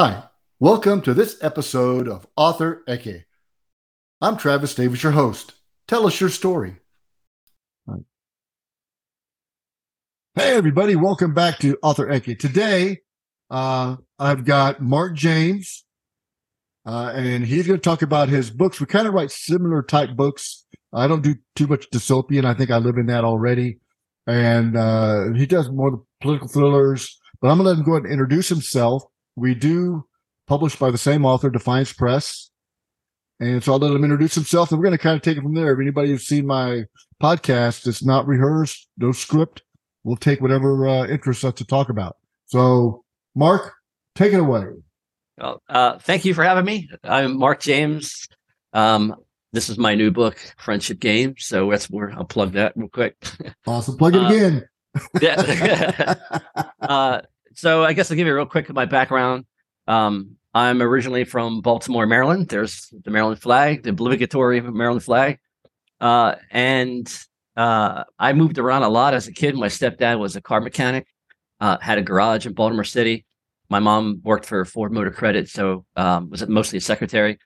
Hi, welcome to this episode of Author Eke. I'm Travis Davis, your host. Tell us your story. Hey, everybody, welcome back to Author Eke. Today, uh, I've got Mark James, uh, and he's going to talk about his books. We kind of write similar type books. I don't do too much dystopian. I think I live in that already. And uh, he does more political thrillers, but I'm going to let him go ahead and introduce himself we do publish by the same author, Defiance Press. And so I'll let him introduce himself and we're going to kind of take it from there. If anybody who's seen my podcast, it's not rehearsed, no script. We'll take whatever uh, interests us to talk about. So, Mark, take it away. Well, uh, thank you for having me. I'm Mark James. Um, this is my new book, Friendship Games. So that's where I'll plug that real quick. Awesome. Plug it uh, again. yeah. so I guess I'll give you a real quick my background. Um, I'm originally from Baltimore, Maryland. There's the Maryland flag, the obligatory Maryland flag. Uh, and uh, I moved around a lot as a kid. My stepdad was a car mechanic, uh, had a garage in Baltimore City. My mom worked for Ford Motor Credit, so um, was mostly a secretary.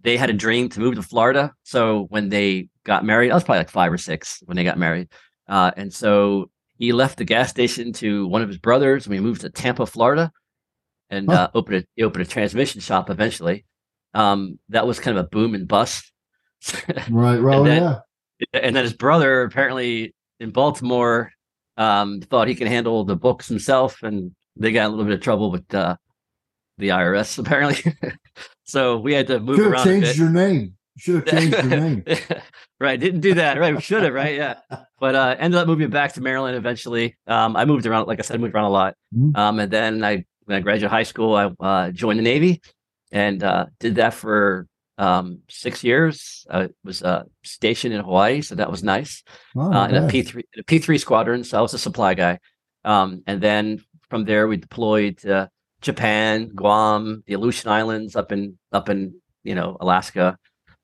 They had a dream to move to Florida. So when they got married, I was probably like five or six when they got married. Uh, and so he left the gas station to one of his brothers. and We moved to Tampa, Florida, and huh. uh, opened a he opened a transmission shop. Eventually, um, that was kind of a boom and bust. right, right, and then, yeah. And then his brother apparently in Baltimore um, thought he could handle the books himself, and they got a little bit of trouble with uh, the IRS apparently. so we had to move around. Changed your name. Should have changed your name. Right. Didn't do that. Right. We should have. Right. Yeah. But uh, ended up moving back to Maryland eventually. Um, I moved around. Like I said, I moved around a lot. Mm-hmm. Um, and then I, when I graduated high school, I uh, joined the Navy and uh, did that for um, six years. I was uh, stationed in Hawaii, so that was nice. Oh, uh, in a P three, a P three squadron. So I was a supply guy. Um, and then from there, we deployed to Japan, Guam, the Aleutian Islands, up in up in you know Alaska.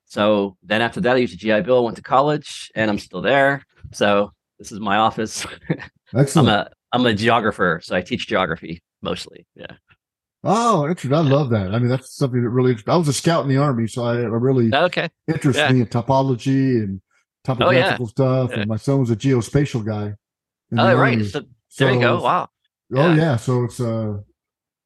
So then after that, I used a GI Bill, went to college, and I'm still there. So this is my office. Excellent. I'm a I'm a geographer, so I teach geography mostly. Yeah. Oh, interesting. I love that. I mean, that's something that really. I was a scout in the army, so I, really okay interested yeah. in topology and topographical oh, yeah. stuff. And my son was a geospatial guy. Oh, right. So, there you go. Wow. Oh yeah. So it's a,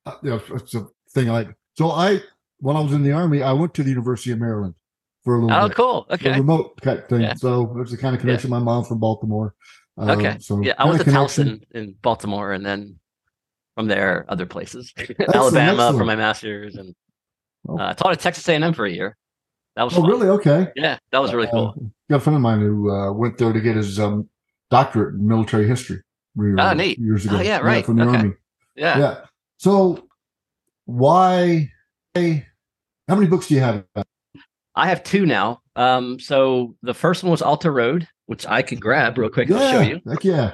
uh, you know, it's a thing I like. So I, when I was in the army, I went to the University of Maryland for a little oh, bit. cool. Okay. A remote type thing. Yeah. So there's the kind of connection. Yeah. My mom from Baltimore. Uh, okay. So yeah, I went to Towson in Baltimore, and then from there other places, Alabama for my master's, and oh. uh, I taught at Texas A&M for a year. That was oh fun. really okay. Yeah, that was really cool. Uh, got a friend of mine who uh, went there to get his um, doctorate in military history. Oh, neat. Years ago. Oh, yeah, right. Yeah, from the okay. army. Yeah. Yeah. So why? How many books do you have? I have two now. Um, so the first one was Alter Road, which I can grab real quick. Yeah, I'll show you. Heck yeah.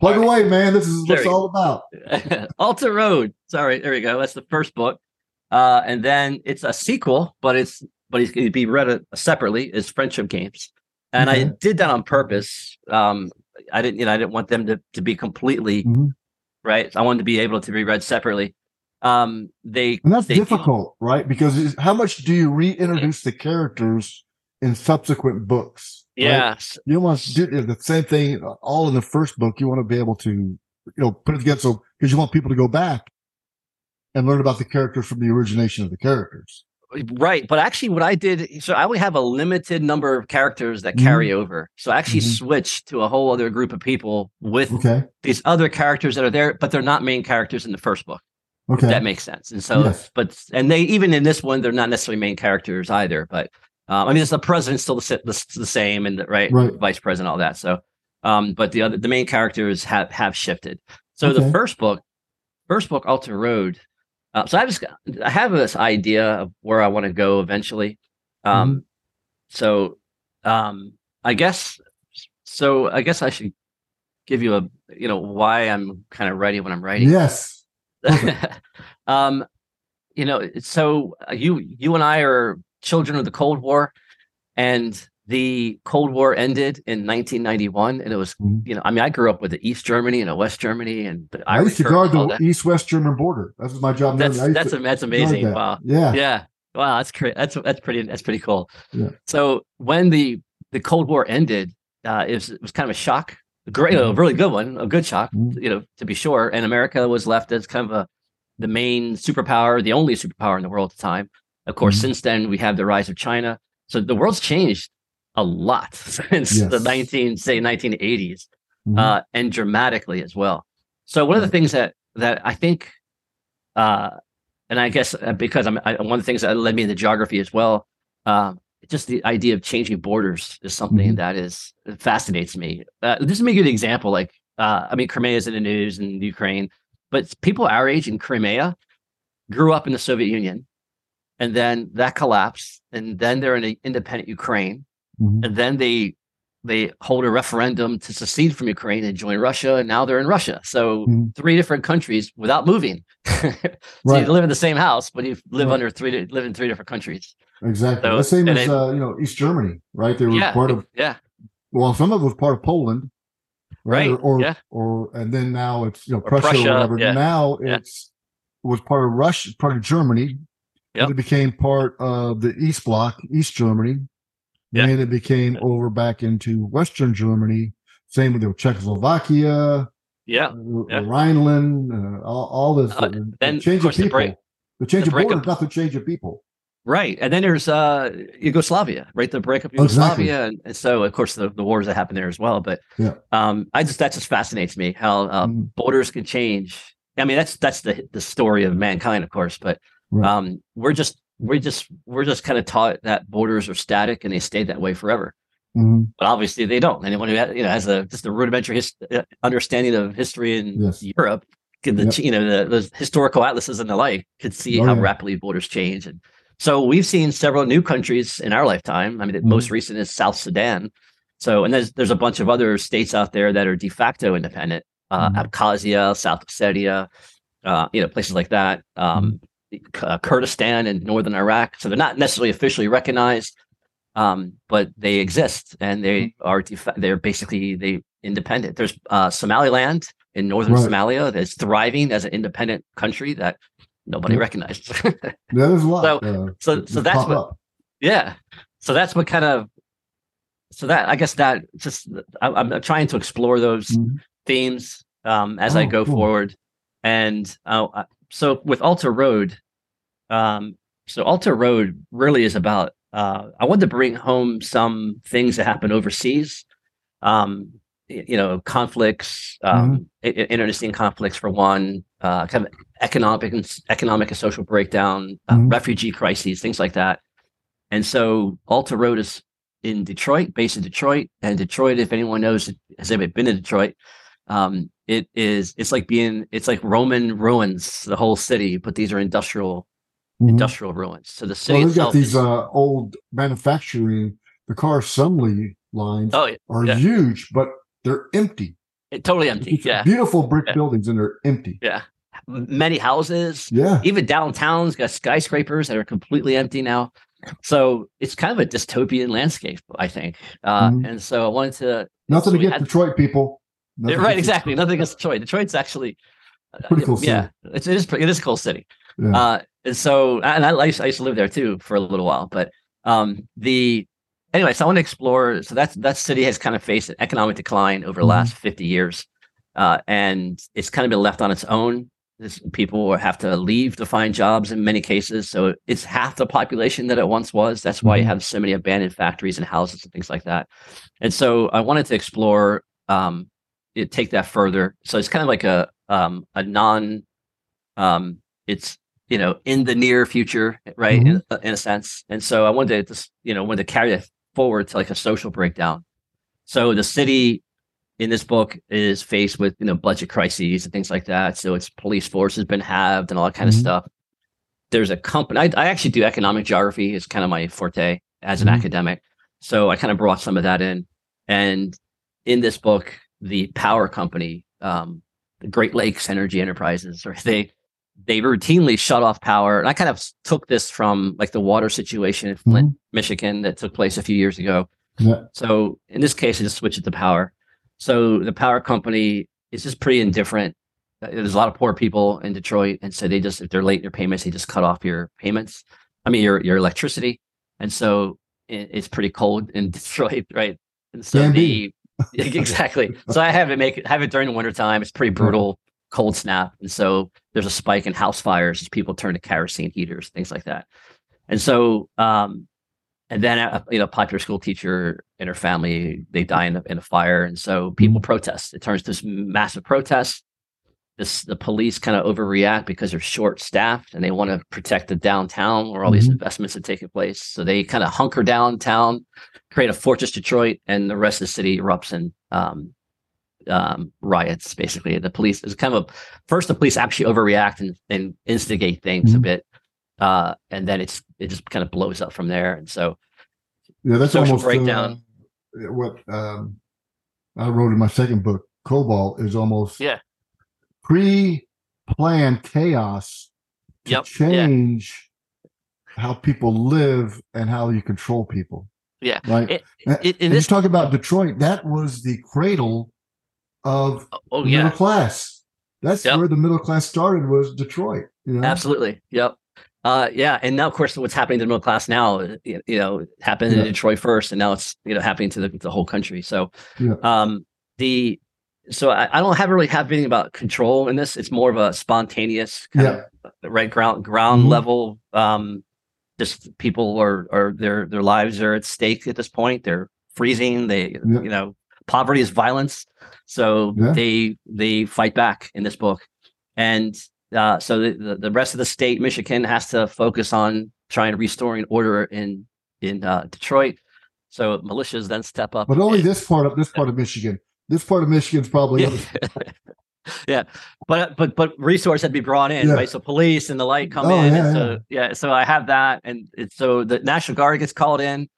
Plug away, man. This is what it's all about. Alter Road. Sorry, there we go. That's the first book. Uh, and then it's a sequel, but it's but it's going to be read separately. Is Friendship Games, and I did that on purpose. Um, I didn't, you know, I didn't want them to to be completely mm-hmm. right. I wanted to be able to be read separately um they and that's they difficult right because how much do you reintroduce the characters in subsequent books right? yes you want to do the same thing all in the first book you want to be able to you know put it together so because you want people to go back and learn about the characters from the origination of the characters right but actually what i did so i only have a limited number of characters that carry mm-hmm. over so i actually mm-hmm. switched to a whole other group of people with okay. these other characters that are there but they're not main characters in the first book Okay. that makes sense. And so, yes. but and they even in this one, they're not necessarily main characters either. But um, I mean, it's the president's still the, the, the same, and the, right, right, vice president, all that. So, um, but the other the main characters have have shifted. So okay. the first book, first book, Alter Road. Uh, so I just I have this idea of where I want to go eventually. Um, mm-hmm. so um, I guess so. I guess I should give you a you know why I'm kind of writing when I'm writing. Yes. um, you know, so uh, you you and I are children of the Cold War, and the Cold War ended in 1991, and it was, mm-hmm. you know, I mean, I grew up with the East Germany and the West Germany, and but I, I used to guard the East-West German border. That was my job. That's that's, to, that's amazing. That. Wow. Yeah. Yeah. Wow. That's great. That's that's pretty. That's pretty cool. Yeah. So when the the Cold War ended, uh, it was it was kind of a shock. A great, mm-hmm. a really good one, a good shock, mm-hmm. you know, to be sure. And America was left as kind of a the main superpower, the only superpower in the world at the time. Of course, mm-hmm. since then we have the rise of China. So the world's changed a lot since yes. the 19 say 1980s mm-hmm. uh, and dramatically as well so one of the things that that i think uh, and i guess uh, because i'm I, one of the things that led me into geography as well uh, just the idea of changing borders is something mm-hmm. that is fascinates me uh, just to make an example like uh, i mean crimea is in the news in ukraine but people our age in crimea grew up in the soviet union and then that collapsed and then they're in an independent ukraine Mm-hmm. And then they they hold a referendum to secede from Ukraine and join Russia, and now they're in Russia. So mm-hmm. three different countries without moving. so right. you live in the same house, but you live right. under three live in three different countries. Exactly. So, the same as uh, you know East Germany, right? They were yeah, part of yeah. Well, some of it was part of Poland, right? Or, or, yeah. or and then now it's you know Prussia, or, Prussia, or whatever. Yeah. Now it's it was part of Russia, part of Germany. Yep. It became part of the East Bloc, East Germany, yeah. Then it became over back into Western Germany. Same with the Czechoslovakia. Yeah. yeah. Rhineland, uh, all, all this. Uh, the, then, the change of, of people. The, break, the change the of borders, not the change of people. Right. And then there's uh, Yugoslavia, right? The breakup of Yugoslavia. Exactly. And, and, so, of course, the, the wars that happened there as well. But yeah. um, I just, that just fascinates me how uh, mm. borders can change. I mean, that's, that's the, the story of mankind, of course, but right. um, we're just we're just we're just kind of taught that borders are static and they stay that way forever. Mm-hmm. But obviously they don't. Anyone who has, you know has a just a rudimentary his, uh, understanding of history in yes. Europe, can the yep. you know the, the, historical atlases and the like, could see oh, how yeah. rapidly borders change. And so we've seen several new countries in our lifetime. I mean, the mm-hmm. most recent is South Sudan. So and there's there's a bunch of other states out there that are de facto independent. Uh, mm-hmm. Abkhazia, South Ossetia, uh, you know places like that. Um, mm-hmm uh, Kurdistan and northern Iraq. So they're not necessarily officially recognized, um, but they exist and they mm-hmm. are def- they're basically they independent. There's uh, Somaliland in northern right. Somalia that's thriving as an independent country that nobody yeah. recognizes. There's a lot. So, uh, so, so that's what. Up. Yeah. So that's what kind of. So that I guess that just I, am trying to explore those mm-hmm. themes um, as oh, I go cool. forward, and uh, so with Alter Road, um, so Alter Road really is about. Uh, I wanted to bring home some things that happen overseas. Um, you know, conflicts, um, mm-hmm. internecine conflicts for one, uh, kind of economic and economic and social breakdown, uh, mm-hmm. refugee crises, things like that. And so Alter Road is in Detroit, based in Detroit. And Detroit, if anyone knows, has ever been to Detroit, um, it is it's like being it's like Roman ruins, the whole city, but these are industrial mm-hmm. industrial ruins. So the city well, got these uh, old manufacturing, the car assembly lines oh, yeah. are yeah. huge, but they're empty. It, totally empty. Yeah, beautiful brick yeah. buildings, and they're empty. Yeah, many houses. Yeah, even downtown's got skyscrapers that are completely empty now. So it's kind of a dystopian landscape, I think. Uh, mm-hmm. And so I wanted to nothing so to get had, Detroit people. Nothing right, exactly. Nothing against Detroit. Detroit's actually uh, pretty cool. Yeah, it's, it is. It is a cool city. Yeah. Uh, and so, and I, used I used to live there too for a little while. But um, the anyway, so I want to explore. So that's that city has kind of faced an economic decline over the mm-hmm. last fifty years, uh, and it's kind of been left on its own. This, people have to leave to find jobs in many cases. So it's half the population that it once was. That's why mm-hmm. you have so many abandoned factories and houses and things like that. And so I wanted to explore um, it, take that further. So it's kind of like a um, a non, um, it's you know in the near future, right? Mm-hmm. In, in a sense. And so I wanted to just you know wanted to carry it forward to like a social breakdown. So the city in this book is faced with you know budget crises and things like that. So its police force has been halved and all that kind mm-hmm. of stuff. There's a company. I, I, actually do economic geography. It's kind of my forte as an mm-hmm. academic. So I kind of brought some of that in. And in this book, the power company, um, the Great Lakes Energy Enterprises, or they they routinely shut off power. And I kind of took this from like the water situation in Flint, mm-hmm. Michigan, that took place a few years ago. Yeah. So in this case, I just switched it to power. So the power company is just pretty indifferent. Uh, there's a lot of poor people in Detroit, and so they just if they're late in your payments, they just cut off your payments. I mean your your electricity, and so it, it's pretty cold in Detroit, right? And so the exactly. So I have it make have it during the wintertime. It's pretty brutal, cold snap, and so there's a spike in house fires as people turn to kerosene heaters, things like that. And so um, and then a, you know popular school teacher and her family they die in a, in a fire and so people mm-hmm. protest it turns to this massive protest this the police kind of overreact because they're short staffed and they want to protect the downtown where all mm-hmm. these investments have taken place so they kind of hunker downtown create a fortress detroit and the rest of the city erupts in um, um, riots basically the police is kind of a, first the police actually overreact and, and instigate things mm-hmm. a bit uh, and then it's it just kind of blows up from there. And so, yeah, that's almost breakdown. What um, I wrote in my second book, Cobalt, is almost yeah pre-planned chaos to yep. change yeah. how people live and how you control people. Yeah, right. It, it, and this, you talk about Detroit. That was the cradle of oh, oh the yeah. middle class. That's yep. where the middle class started. Was Detroit? You know? Absolutely. Yep. Uh, yeah, and now of course what's happening to the middle class now, you, you know, happened yeah. in Detroit first, and now it's you know happening to the, the whole country. So, yeah. um, the so I, I, don't have really have anything about control in this. It's more of a spontaneous kind yeah. of right ground ground mm-hmm. level. Um, just people are are their their lives are at stake at this point. They're freezing. They you know poverty is violence, so they they fight back in this book, and uh, so the, the rest of the state, Michigan, has to focus on trying to restoring order in in uh, Detroit. So militias then step up. But only and, this part of this part of Michigan. This part of Michigan's probably. Yeah. yeah, but but but resource had to be brought in, yeah. right? So police and the light come oh, in. Yeah, so yeah. so I have that, and so the National Guard gets called in,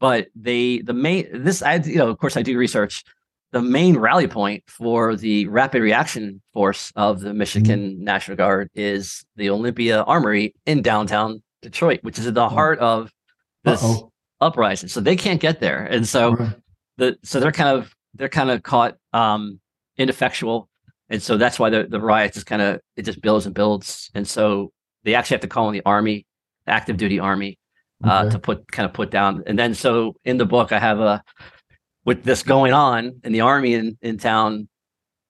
but they the main this I you know of course I do research the main rally point for the rapid reaction force of the Michigan mm-hmm. National Guard is the Olympia Armory in downtown Detroit, which is at the heart of this Uh-oh. uprising. So they can't get there, and so right. the so they're kind of they're kind of caught um, ineffectual, and so that's why the the riots is kind of it just builds and builds, and so they actually have to call in the army, active duty army, uh, okay. to put kind of put down, and then so in the book I have a with this going on in the army in, in town,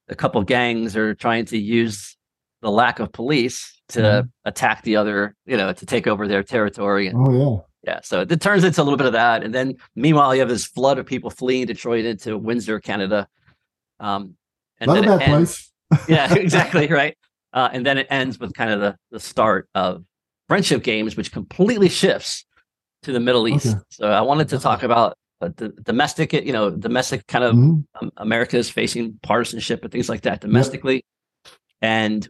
a couple of gangs are trying to use the lack of police to mm-hmm. attack the other, you know, to take over their territory. And, oh yeah. Yeah. So it turns into a little bit of that. And then meanwhile, you have this flood of people fleeing Detroit into Windsor, Canada. Um, and a bad ends, place. yeah, exactly. Right. Uh, and then it ends with kind of the, the start of friendship games, which completely shifts to the Middle East. Okay. So I wanted to talk about but the domestic, you know, domestic kind of mm-hmm. um, America is facing partisanship and things like that domestically, yep. and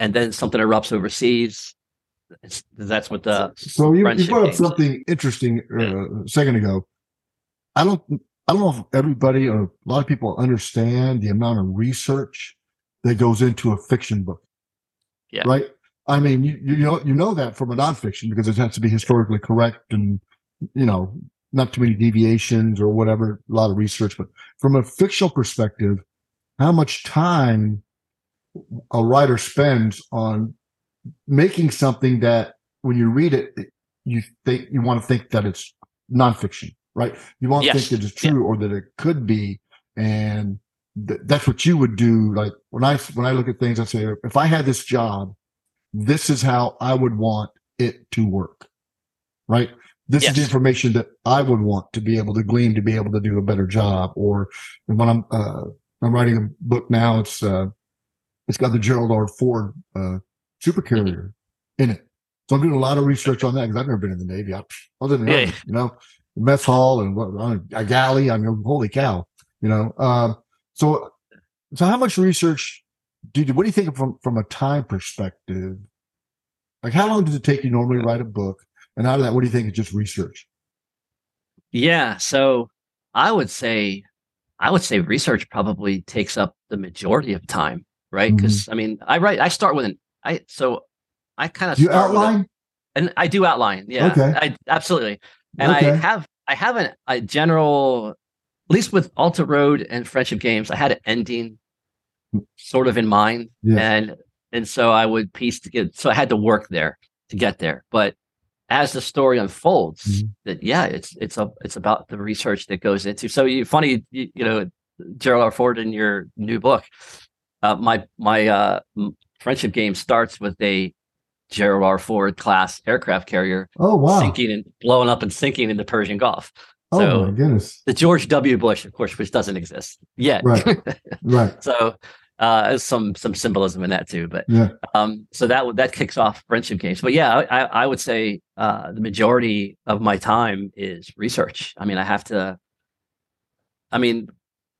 and then something erupts overseas. It's, that's what the so you, you brought up something interesting uh, yeah. a second ago. I don't I don't know if everybody or a lot of people understand the amount of research that goes into a fiction book. Yeah. Right. I mean, you you know you know that from a nonfiction because it has to be historically correct and you know not too many deviations or whatever, a lot of research, but from a fictional perspective, how much time a writer spends on making something that when you read it, you think you want to think that it's nonfiction, right? You want to yes. think that it's true yeah. or that it could be. And th- that's what you would do. Like when I, when I look at things, I say, if I had this job, this is how I would want it to work. Right. This yes. is the information that I would want to be able to glean to be able to do a better job. Or when I'm uh, I'm writing a book now, it's uh, it's got the Gerald R. Ford uh, supercarrier in it. So I'm doing a lot of research on that because I've never been in the Navy. I, was in the Army, you know, mess hall and what, a galley. I mean, holy cow, you know. Um, so, so how much research do you? What do you think from from a time perspective? Like, how long does it take you normally to write a book? And out of that, what do you think is just research? Yeah. So I would say, I would say research probably takes up the majority of time, right? Because mm-hmm. I mean, I write, I start with an, I, so I kind of you outline, a, and I do outline. Yeah. Okay. I absolutely. And okay. I have, I haven't a general, at least with Alter Road and Friendship Games, I had an ending sort of in mind, yeah. and and so I would piece to get. So I had to work there to get there, but as the story unfolds, mm-hmm. that yeah, it's it's a it's about the research that goes into. So you funny, you, you know, Gerald R. Ford in your new book, uh, my my uh, friendship game starts with a Gerald R. Ford class aircraft carrier. Oh wow! Sinking and blowing up and sinking in the Persian Gulf. Oh my goodness! The George W. Bush, of course, which doesn't exist yet. Right. right. so uh, some some symbolism in that too. But yeah. um, so that that kicks off friendship games. But yeah, I, I would say uh, the majority of my time is research. I mean, I have to. I mean,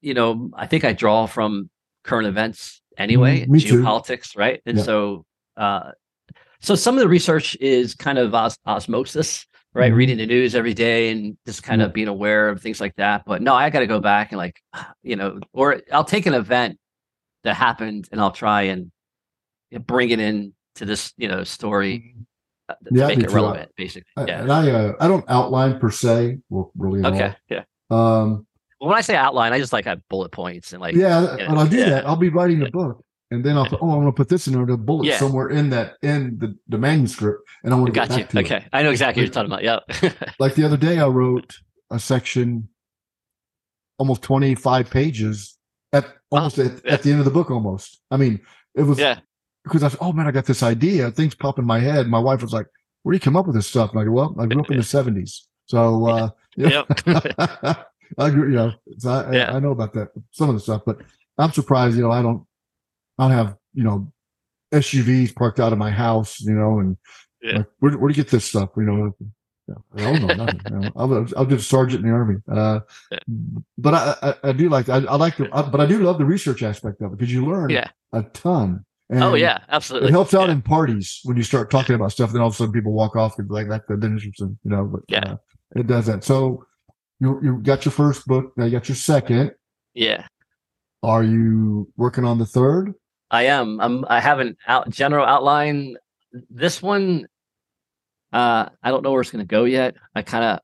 you know, I think I draw from current events anyway, mm, geopolitics, too. right? And yeah. so uh, so some of the research is kind of os- osmosis, right? Mm-hmm. Reading the news every day and just kind of being aware of things like that. But no, I got to go back and like, you know, or I'll take an event that happened and I'll try and bring it in to this, you know, story mm-hmm. uh, to yeah, make it relevant, basically. I, yeah. And I, uh, I don't outline per se, well, really. Okay. Yeah. Um, well, when I say outline, I just like have bullet points and like. Yeah, you know, when I do yeah. that, I'll be writing a book and then I'll put, oh, I'm going to put this in there, the bullet yeah. somewhere in that in the, the manuscript, and I want to got you. okay, it. I know exactly like, what you're talking about. Yeah. like the other day, I wrote a section, almost 25 pages at almost oh, at, yeah. at, the end of the book. Almost, I mean, it was yeah because I said, oh man, I got this idea. Things pop in my head. My wife was like, "Where do you come up with this stuff?" And I go, "Well, I grew up in the '70s, so uh, yeah. I grew, you know, so I, yeah. I, I know about that some of the stuff, but I'm surprised, you know, I don't, I don't have, you know, SUVs parked out of my house, you know, and yeah. like, where, where do you get this stuff? You know, I don't know nothing. You know, I'll, I'll just sergeant in the army. Uh. But I, I, I, do like, I, I like the, I, but I do love the research aspect of it because you learn yeah. a ton. And oh yeah, absolutely. It helps out yeah. in parties when you start talking about stuff. Then all of a sudden people walk off and be like that. That's interesting, you know. But yeah, uh, it does that. So you you got your first book. Now you got your second. Yeah. Are you working on the third? I am. I'm. I have an out general outline. This one, uh, I don't know where it's going to go yet. I kind of.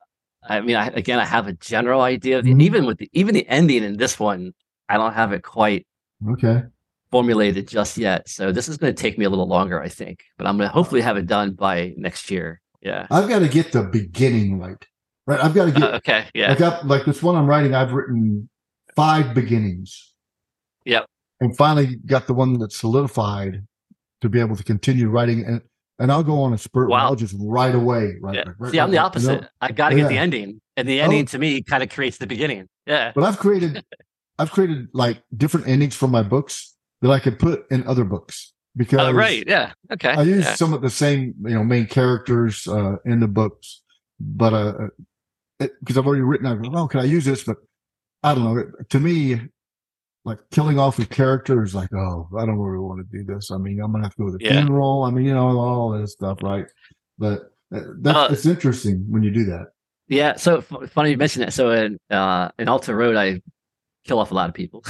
I mean, I, again, I have a general idea. Mm-hmm. Even with the, even the ending in this one, I don't have it quite okay formulated just yet. So this is going to take me a little longer, I think. But I'm going to hopefully have it done by next year. Yeah. I've got to get the beginning right. Right. I've got to get. Uh, okay. Yeah. I got like this one I'm writing. I've written five beginnings. Yep. And finally got the one that solidified to be able to continue writing. And and I'll go on a spurt. Wow. I'll just right away. Right. Yeah. right See, right, I'm the opposite. You know? I got to yeah. get the ending, and the ending oh. to me kind of creates the beginning. Yeah. But I've created, I've created like different endings for my books that I could put in other books because. Oh, right. Yeah. Okay. I use yeah. some of the same, you know, main characters uh, in the books, but uh, because I've already written, I go, oh, can I use this? But I don't know. To me, like killing off a character is like, oh, I don't really want to do this. I mean, I'm gonna have to go to the yeah. funeral. I mean, you know, all this stuff, right? But uh, that's uh, it's interesting when you do that. Yeah. So f- funny you mentioned that. So in uh, in Alter Road, I kill off a lot of people,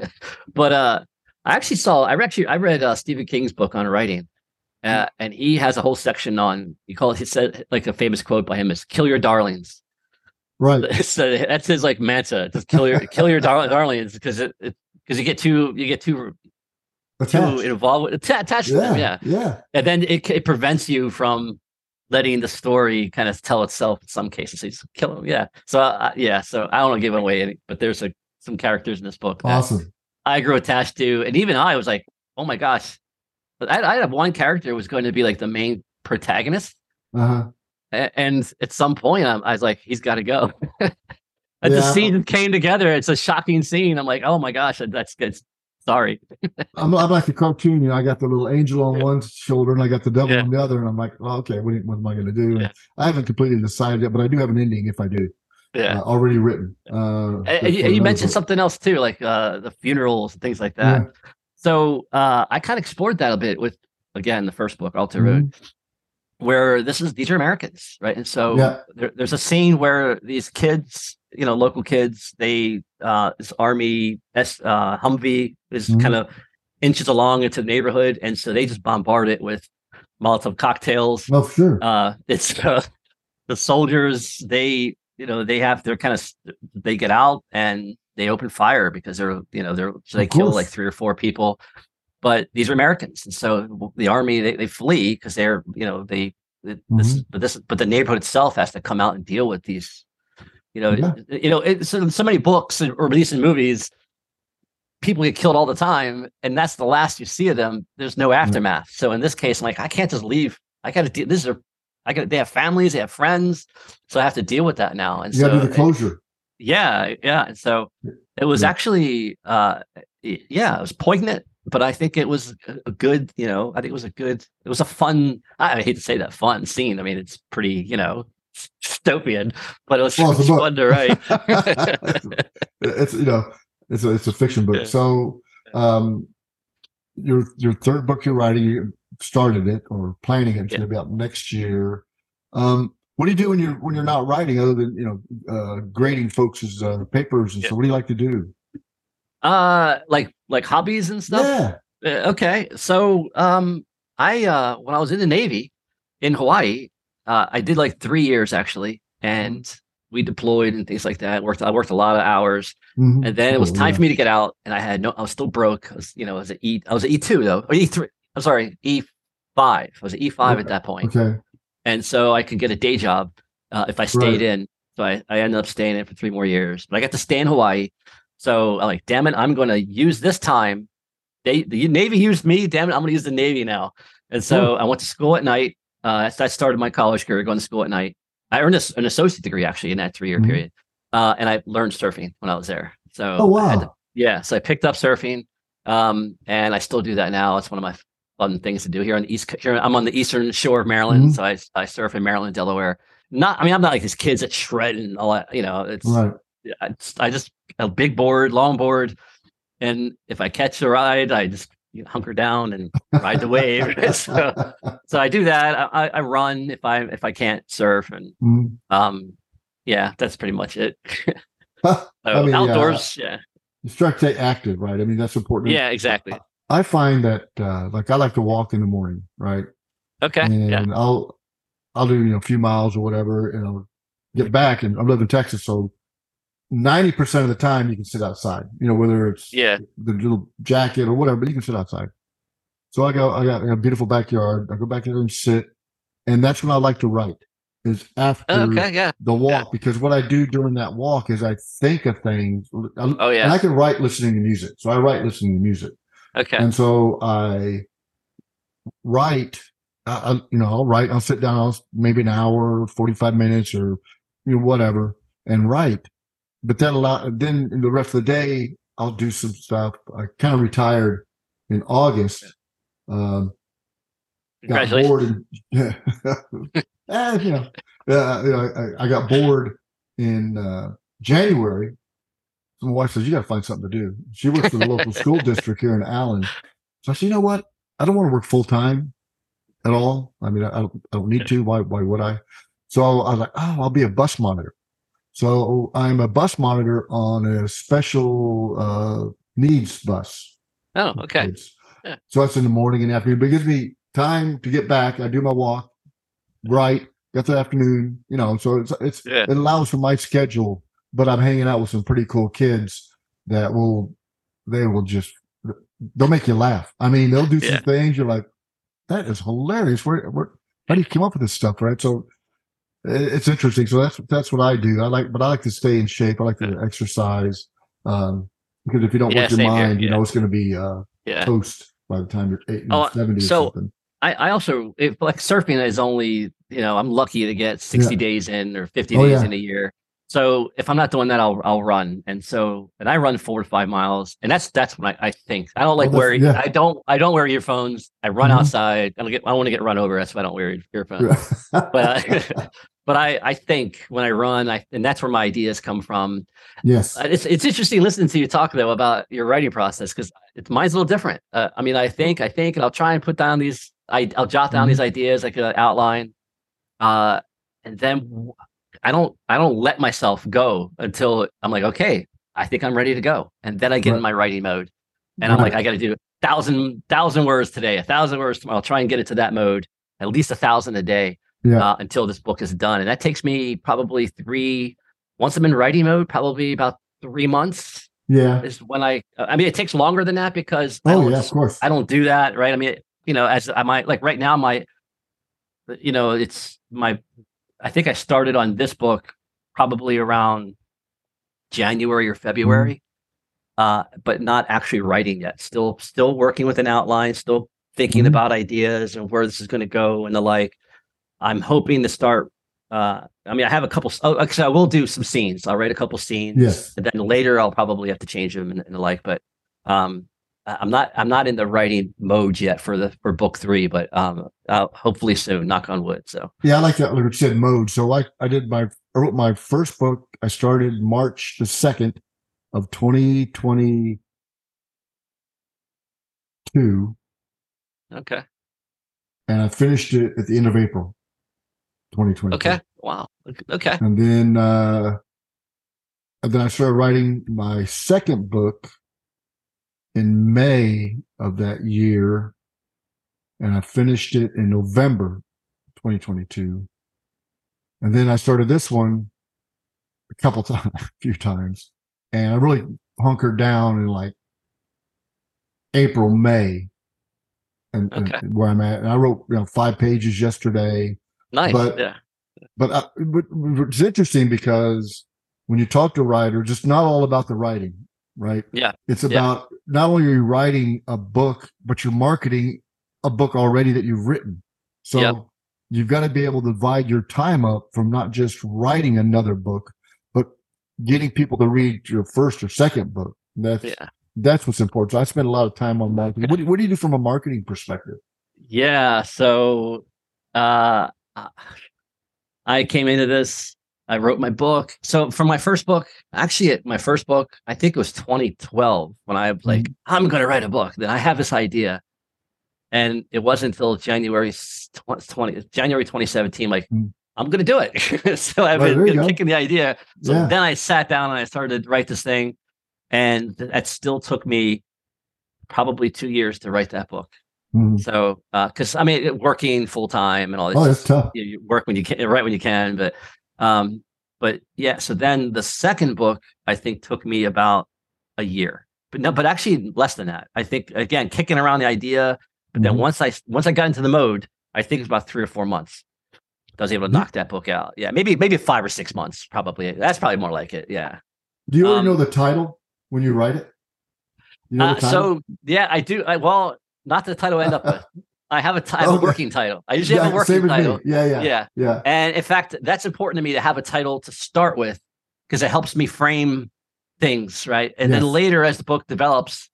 but uh, I actually saw. I actually I read uh, Stephen King's book on writing. Uh, and he has a whole section on you call it he said like a famous quote by him is kill your darlings Right. So that's his like mantra: just kill your kill your dar- darlings because it because you get too you get too attached. too involved with attached yeah, to them. Yeah, yeah. And then it it prevents you from letting the story kind of tell itself in some cases. Just kill them. Yeah. So uh, yeah. So I don't want to give away any, but there's a, some characters in this book. Awesome. I grew attached to, and even I was like, oh my gosh. But I, I had one character was going to be like the main protagonist. Uh-huh and at some point I'm, i was like he's got to go and yeah. the scene came together it's a shocking scene i'm like oh my gosh that's good sorry. I'm, I'm, like a cartoon you know i got the little angel on yeah. one shoulder and i got the devil yeah. on the other and i'm like well, okay what, what, am i going to do i haven't completely decided yet but i do have an ending if i do yeah. uh, already written uh, and, you, you mentioned something else too like uh, the funerals and things like that. So uh, i kind of explored that a bit with again the first book alter road. Mm-hmm where this is these are Americans, right? And so yeah. there, there's a scene where these kids, you know, local kids, they uh this army S uh Humvee is mm-hmm. kind of inches along into the neighborhood, and so they just bombard it with Molotov cocktails. Oh, sure. Uh it's uh, the soldiers, they you know, they have they're kind of they get out and they open fire because they're you know they're so they kill like three or four people, but these are Americans, and so the army they, they flee because they're you know they mm-hmm. this but this but the neighborhood itself has to come out and deal with these you know yeah. you know it's so, so many books or recent movies people get killed all the time and that's the last you see of them there's no aftermath mm-hmm. so in this case i'm like i can't just leave i gotta deal this is a i got they have families they have friends so i have to deal with that now and you so the closure yeah yeah and so it was yeah. actually uh yeah it was poignant but i think it was a good you know i think it was a good it was a fun i hate to say that fun scene i mean it's pretty you know dystopian but it was, well, fun to write it's you know it's a, it's a fiction book. So, um, your your third book you're writing, you started it or planning it. It's yeah. going to be out next year. Um, what do you do when you're when you're not writing, other than you know uh, grading folks' uh, papers and yeah. so? What do you like to do? Uh, like like hobbies and stuff. Yeah. Uh, okay, so um, I uh, when I was in the Navy in Hawaii, uh, I did like three years actually, and we deployed and things like that. Worked I worked a lot of hours, mm-hmm. and then it was time yeah. for me to get out, and I had no. I was still broke. I was, you know, I was at E. I was at E two though, or E three. I'm sorry, E five. I was at E five okay. at that point. Okay. And so I could get a day job uh, if I stayed right. in. So I, I ended up staying in for three more years, but I got to stay in Hawaii. So I'm like, damn it, I'm going to use this time. They, the Navy used me. Damn it, I'm going to use the Navy now. And so I went to school at night. Uh, I started my college career going to school at night. I earned a, an associate degree actually in that three year mm-hmm. period. Uh, and I learned surfing when I was there. So, oh, wow. To, yeah. So I picked up surfing. Um, and I still do that now. It's one of my fun things to do here on the East. Here, I'm on the eastern shore of Maryland. Mm-hmm. So I, I surf in Maryland, Delaware. Not, I mean, I'm not like these kids that shred and all that, you know, it's, right. I, I just a big board, long board. And if I catch a ride, I just you know, hunker down and ride the wave. so, so I do that. I, I run if I if I can't surf, and mm. um, yeah, that's pretty much it. so I mean, outdoors, yeah. yeah. You try to stay active, right? I mean, that's important. Yeah, exactly. I find that uh, like I like to walk in the morning, right? Okay. And yeah. I'll I'll do you know a few miles or whatever, and I'll get back. And I live in Texas, so 90% of the time you can sit outside, you know, whether it's yeah the little jacket or whatever, but you can sit outside. So I go, I got a beautiful backyard. I go back there and sit. And that's when I like to write is after okay, yeah. the walk, yeah. because what I do during that walk is I think of things. Oh yeah. And I can write listening to music. So I write listening to music. Okay. And so I write, I, you know, I'll write, I'll sit down, I'll, maybe an hour, 45 minutes or, you know, whatever and write but then a lot, then the rest of the day, I'll do some stuff. I kind of retired in August. Um, got bored and, yeah, and, you know, uh, you know I, I, got bored in uh, January. So my wife says, you got to find something to do. She works for the local school district here in Allen. So I said, you know what? I don't want to work full time at all. I mean, I, I, don't, I don't need to. Why, why would I? So I was like, oh, I'll be a bus monitor. So I'm a bus monitor on a special uh, needs bus. Oh, okay. Yeah. So that's in the morning and afternoon, but it gives me time to get back. I do my walk, right? Got the afternoon, you know. So it's it's yeah. it allows for my schedule, but I'm hanging out with some pretty cool kids that will they will just they'll make you laugh. I mean, they'll do yeah. some things you're like, that is hilarious. Where where how do you come up with this stuff, right? So it's interesting. So that's that's what I do. I like, but I like to stay in shape. I like to exercise um, because if you don't yeah, work your mind, you know it's going to be uh, yeah. toast by the time you're eight, oh, seventy. So or something. I, I also if, like surfing is only you know I'm lucky to get sixty days in or fifty oh, days in a year. So if I'm not doing that, I'll I'll run. And so and I run four to five miles, and that's that's what I, I think. I don't like wear yeah. I don't I don't wear earphones. I run mm-hmm. outside. I don't get I want to get run over. That's why I don't wear earphones. but uh, but I I think when I run, I and that's where my ideas come from. Yes, uh, it's it's interesting listening to you talk though about your writing process because it's mine's a little different. Uh, I mean, I think I think, and I'll try and put down these. I I'll jot down mm-hmm. these ideas like an outline, uh, and then I don't I don't let myself go until I'm like, okay, I think I'm ready to go. And then I get right. in my writing mode. And right. I'm like, I gotta do a thousand thousand words today, a thousand words tomorrow. I'll try and get it to that mode, at least a thousand a day. Yeah. Uh, until this book is done. And that takes me probably three once I'm in writing mode, probably about three months. Yeah, is when I. I mean, it takes longer than that because oh yeah, of course. I don't do that, right? I mean, you know, as I might like right now, my, you know, it's my. I think I started on this book probably around January or February, mm-hmm. uh, but not actually writing yet. Still, still working with an outline. Still thinking mm-hmm. about ideas and where this is going to go and the like. I'm hoping to start uh, I mean, I have a couple. Oh, actually, I will do some scenes. I'll write a couple scenes. Yes. And then later, I'll probably have to change them and, and the like. But um, I'm not. I'm not in the writing mode yet for the for book three. But um, I'll hopefully soon. Knock on wood. So. Yeah, I like that. Like you said, mode. So like I did my. I wrote my first book. I started March the second of 2022. Okay. And I finished it at the end of April. 2020. Okay. Wow. Okay. And then uh and then I started writing my second book in May of that year. And I finished it in November 2022. And then I started this one a couple times, a few times. And I really hunkered down in like April, May, and, okay. and where I'm at. And I wrote, you know, five pages yesterday. Nice. But, yeah. But, uh, but it's interesting because when you talk to writers, it's not all about the writing, right? Yeah. It's about yeah. not only are you writing a book, but you're marketing a book already that you've written. So yep. you've got to be able to divide your time up from not just writing another book, but getting people to read your first or second book. That's yeah. that's what's important. So I spend a lot of time on marketing. What do, what do you do from a marketing perspective? Yeah. So uh I came into this. I wrote my book. So for my first book, actually, my first book, I think it was 2012 when I was like, mm-hmm. I'm going to write a book. Then I have this idea, and it wasn't until January 20 January 2017. Like, mm-hmm. I'm going to do it. so I've been you kicking the idea. So yeah. then I sat down and I started to write this thing, and that still took me probably two years to write that book. Mm-hmm. So, because uh, I mean, working full time and all this, oh, it's tough. You, you, work when you can, right when you can. But, um, but yeah. So then the second book, I think, took me about a year, but no, but actually less than that. I think again, kicking around the idea. But then mm-hmm. once I once I got into the mode, I think it was about three or four months. I was able to mm-hmm. knock that book out. Yeah, maybe maybe five or six months, probably. That's probably more like it. Yeah. Do you already um, know the title when you write it? You know uh, so yeah, I do. I, well, not the title I end up with. I have a, t- I have a working title. I usually yeah, have a working title. Me. Yeah, yeah, yeah, yeah. And in fact, that's important to me to have a title to start with because it helps me frame things, right? And yes. then later, as the book develops,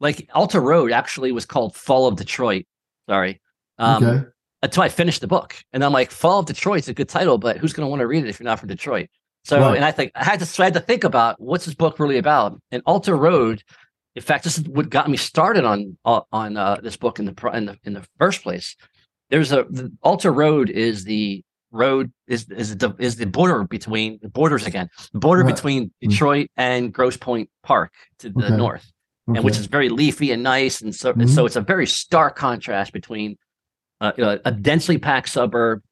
like Alter Road actually was called Fall of Detroit. Sorry. Um, okay. Until I finished the book, and I'm like, Fall of Detroit's a good title, but who's going to want to read it if you're not from Detroit? So, right. and I think I had to, so I had to think about what's this book really about. And Alter Road in fact, this is what got me started on uh, on uh, this book in the in the in the first place. There's a the Alter Road is the road is is the is the border between the borders again the border right. between mm-hmm. Detroit mm-hmm. and Grosse Pointe Park to the okay. north, okay. and which is very leafy and nice, and so mm-hmm. and so it's a very stark contrast between uh, you know, a densely packed suburb,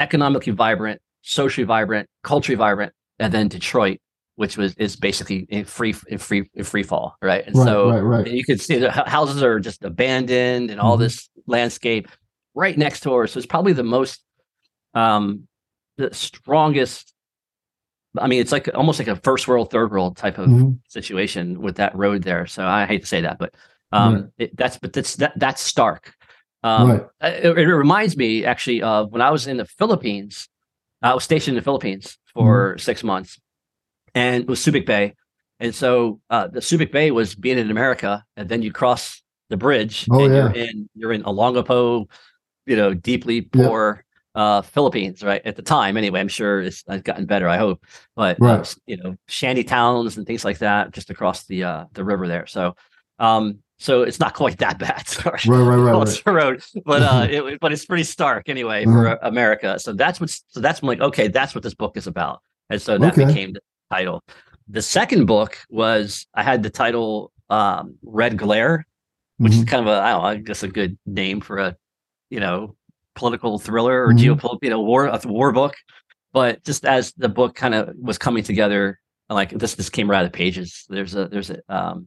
economically vibrant, socially vibrant, culturally vibrant, and then Detroit, which was is basically in free in free in free fall, right? And right, so right, right. you could see the houses are just abandoned and all mm-hmm. this landscape right next door. So it's probably the most um the strongest I mean, it's like almost like a first world, third world type of mm-hmm. situation with that road there. So I hate to say that, but um, it, that's but that's that that's stark. Um, it, it, reminds me actually of when I was in the Philippines. I was stationed in the Philippines for mm-hmm. six months, and it was Subic Bay. And so uh, the Subic Bay was being in America, and then you cross the bridge, oh, and yeah. you're in you're in Olongapo, you know, deeply poor uh, Philippines, right? At the time, anyway. I'm sure it's, it's gotten better. I hope, but right. uh, you know, shanty towns and things like that just across the uh, the river there. So, um, so it's not quite that bad. Sorry, right, right, right, right. road, but uh, it, but it's pretty stark anyway for uh-huh. America. So that's what's so that's like okay, that's what this book is about, and so that okay. became the title. The second book was I had the title um, Red Glare, which mm-hmm. is kind of a I don't know, I guess a good name for a you know political thriller or mm-hmm. geopolitical you know war a war book. but just as the book kind of was coming together, like this this came right out of the pages. There's a there's a um,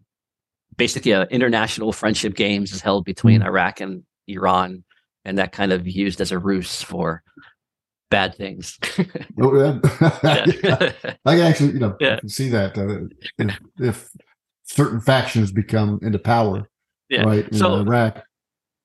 basically a international friendship games is held between mm. Iraq and Iran, and that kind of used as a ruse for bad things. oh, yeah. I actually, you know, yeah. see that uh, if, if, certain factions become into power, yeah. right? In so, Iraq.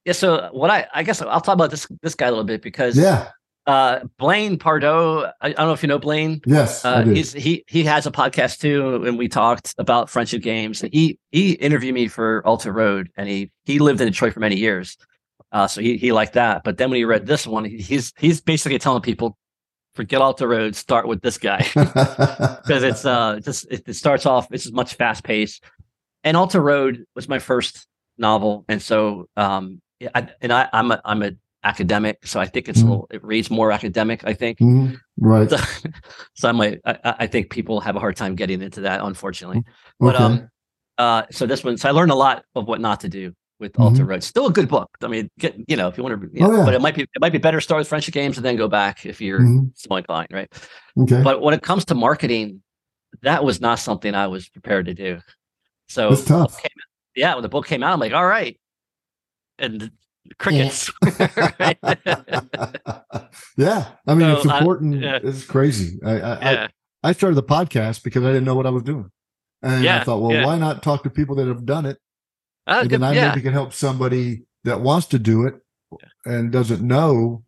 Yeah. So what I, I guess I'll talk about this this guy a little bit because yeah. Uh, Blaine Pardoe, I, I, don't know if you know Blaine. Yes, uh, he's he he has a podcast too, and we talked about friendship games. He he interviewed me for Alter Road, and he he lived in Detroit for many years, uh, so he he liked that. But then when he read this one, he's he's basically telling people, forget Alter Road, start with this guy because it's uh just it, it, starts off. It's much fast paced, and Alter Road was my first novel, and so um I, and I I'm a I'm a academic, so I think it's mm. a little it reads more academic. I think mm. right. So, so I might I, I, think people have a hard time getting into that, unfortunately. But um uh so this one so I learned a lot of what not to do with mm-hmm. Alter Road. Still a good book. I mean, get, you know, if you want to, you oh, know, yeah. but it might be it might be better start with friendship games and then go back if you're mm-hmm. so inclined, right? Okay. But when it comes to marketing, that was not something I was prepared to do. So it's tough. Came, yeah, when the book came out, I'm like, all right, and crickets. Yeah, yeah. I mean, so, it's important. yeah. It's crazy. I I, yeah. I I started the podcast because I didn't know what I was doing. And yeah, I thought, well, why not talk to people that have done it uh, and then I yeah. maybe can help somebody that wants to do it and doesn't know,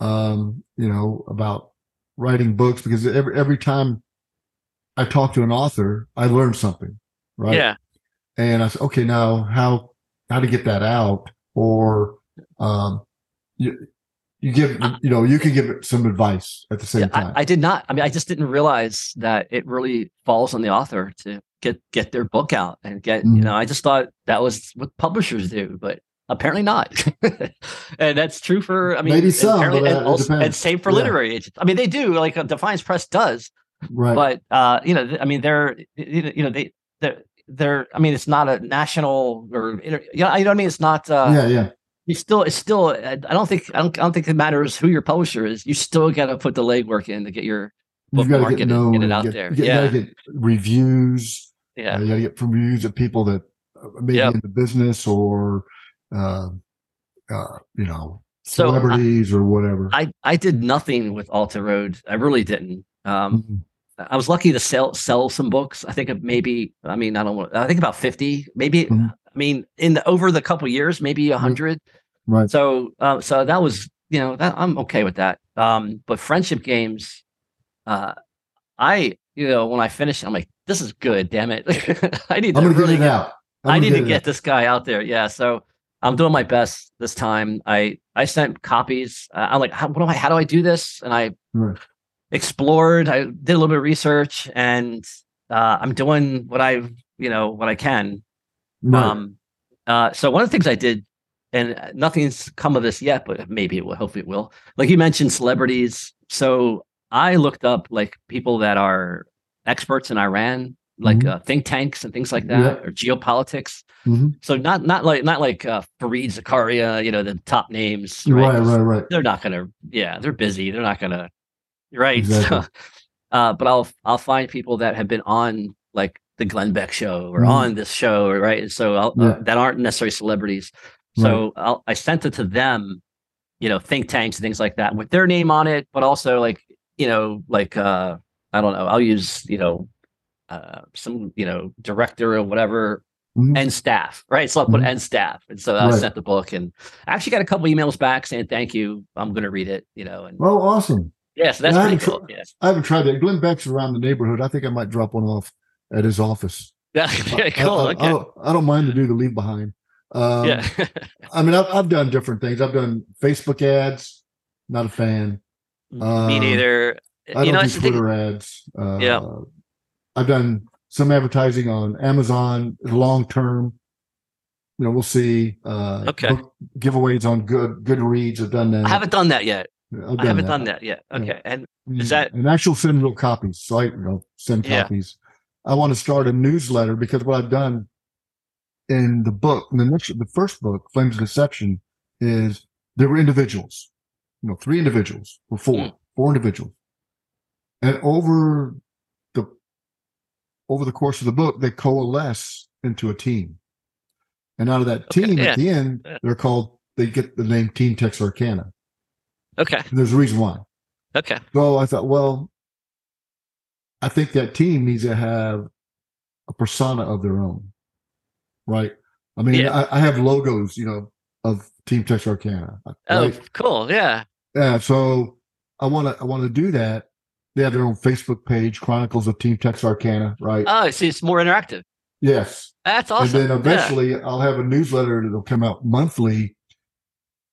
um, you know, about writing books because every every time I talk to an author, I learn something, right? Yeah. And I said, okay, now how how to get that out, or um, you you give you know you can give it some advice at the same yeah, time. I, I, did not. I mean, I just didn't realize that it really falls on the author to get get their book out and get mm. you know i just thought that was what publishers do but apparently not. And that's true for i mean maybe some but, uh, and, also, and same for yeah. literary agents. I mean they do like uh, defiance press does right. but uh you know i mean they're you know they they're they're i mean it's not a national or you know, you know what i mean? It's not uh yeah yeah. you still it's still i don't think I don't, I don't think it matters who your publisher is. You still got to put the legwork in to get your book market get, known, get it out get, there. get, yeah. get reviews yeah, uh, you got to get from reviews of people that uh, maybe yep. in the business or uh, uh, you know celebrities so or whatever. I I did nothing with Alter Road. I really didn't. Um, mm-hmm. I was lucky to sell sell some books. I think maybe. I mean, I don't. Want, I think about fifty. Maybe. Mm-hmm. I mean, in the over the couple years, maybe a mm-hmm. hundred. Right. So, uh, so that was you know that I'm okay with that. Um, but friendship games, uh, I you know when I finished, I'm like, this is good. Damn it. I need to really get, out. I need to get, this guy out there. Yeah. So I'm doing my best this time. I I sent copies. Uh, I'm like, how, what do I? How do I do this? And I right. explored. I did a little bit of research, and uh, I'm doing what I you know what I can. Right. Um. Uh. So one of the things I did, and nothing's come of this yet, but maybe it will. Hopefully, it will. Like you mentioned, celebrities. So I looked up like people that are experts in Iran, like mm-hmm. uh, think tanks and things like that, yeah. or geopolitics. Mm-hmm. So not not like not like uh, Fareed Zakaria, you know, the top names. Right, right, right. right. They're not gonna. Yeah, they're busy. They're not gonna. Right. Exactly. So, uh, but I'll I'll find people that have been on like the Glenn Beck show or mm-hmm. on this show, right? So uh, yeah. uh, that aren't necessarily celebrities. So right. i sent it to them, you know, think tanks and things like that with their name on it, but also like you know, like uh I don't know. I'll use you know uh, some you know director or whatever mm-hmm. and staff, right? So I'll put mm-hmm. and staff, and so I right. sent the book, and I actually got a couple emails back saying thank you. I'm going to read it, you know. And oh, awesome. Yeah, so that's yeah, pretty cool. yes. I haven't tried that. Glenn Beck's around the neighborhood. I think I might drop one off at his office. Yeah, cool. I, I, okay. I, don't, I, don't, mind to do the leave behind. Um, yeah. I mean, I've, I've done different things. I've done Facebook ads. Not a fan. Me um, neither. I don't know, do Twitter ads. Uh, yeah, I've done some advertising on Amazon long term. You know, we'll see. Uh, okay. giveaways on good Goodreads. I've done that. I haven't done that yet. I haven't that. done that yet. Okay, yeah. and is mm, that an actual send real copies? So I you know send copies. Yeah. I want to start a newsletter because what I've done in the book, in the next, the first book, Flames of Deception, is there were individuals. You know, three individuals or four, mm. four individuals And over the over the course of the book, they coalesce into a team. And out of that team yeah. at the end, yeah. they're called they get the name Team Texarkana. Okay. And there's a reason why. Okay. So I thought, well, I think that team needs to have a persona of their own. Right. I mean, yeah. I, I, have logos, you know, of Team Texarkana. Oh, cool. Yeah. Yeah. So I want to, I want to do that. They have their own Facebook page, Chronicles of Team Texarkana, right? Oh, see, it's more interactive. Yes. That's awesome. And then eventually yeah. I'll have a newsletter that'll come out monthly,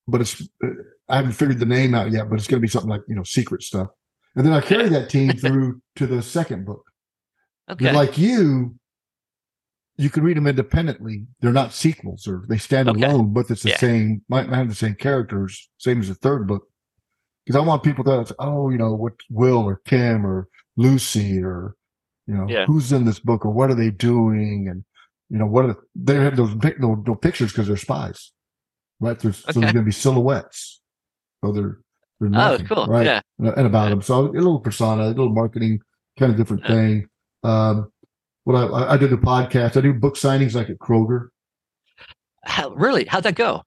but it's, uh, I haven't figured the name out yet, but it's going to be something like, you know, secret stuff. And then I carry that team through to the second book. Okay. like you, you can read them independently. They're not sequels or they stand okay. alone, but it's the yeah. same, might have the same characters, same as the third book. Because I want people to, say, oh, you know, what Will or Kim or Lucy or, you know, yeah. who's in this book or what are they doing? And, you know, what are they have those, those, those pictures because they're spies, right? There's, okay. So there's going to be silhouettes. So they're, they're oh, nothing, oh, cool. right? Yeah. And about yeah. them. So a little persona, a little marketing kind of different yeah. thing. Um, what I, I did the podcast. I do book signings like at Kroger. How, really? How'd that go?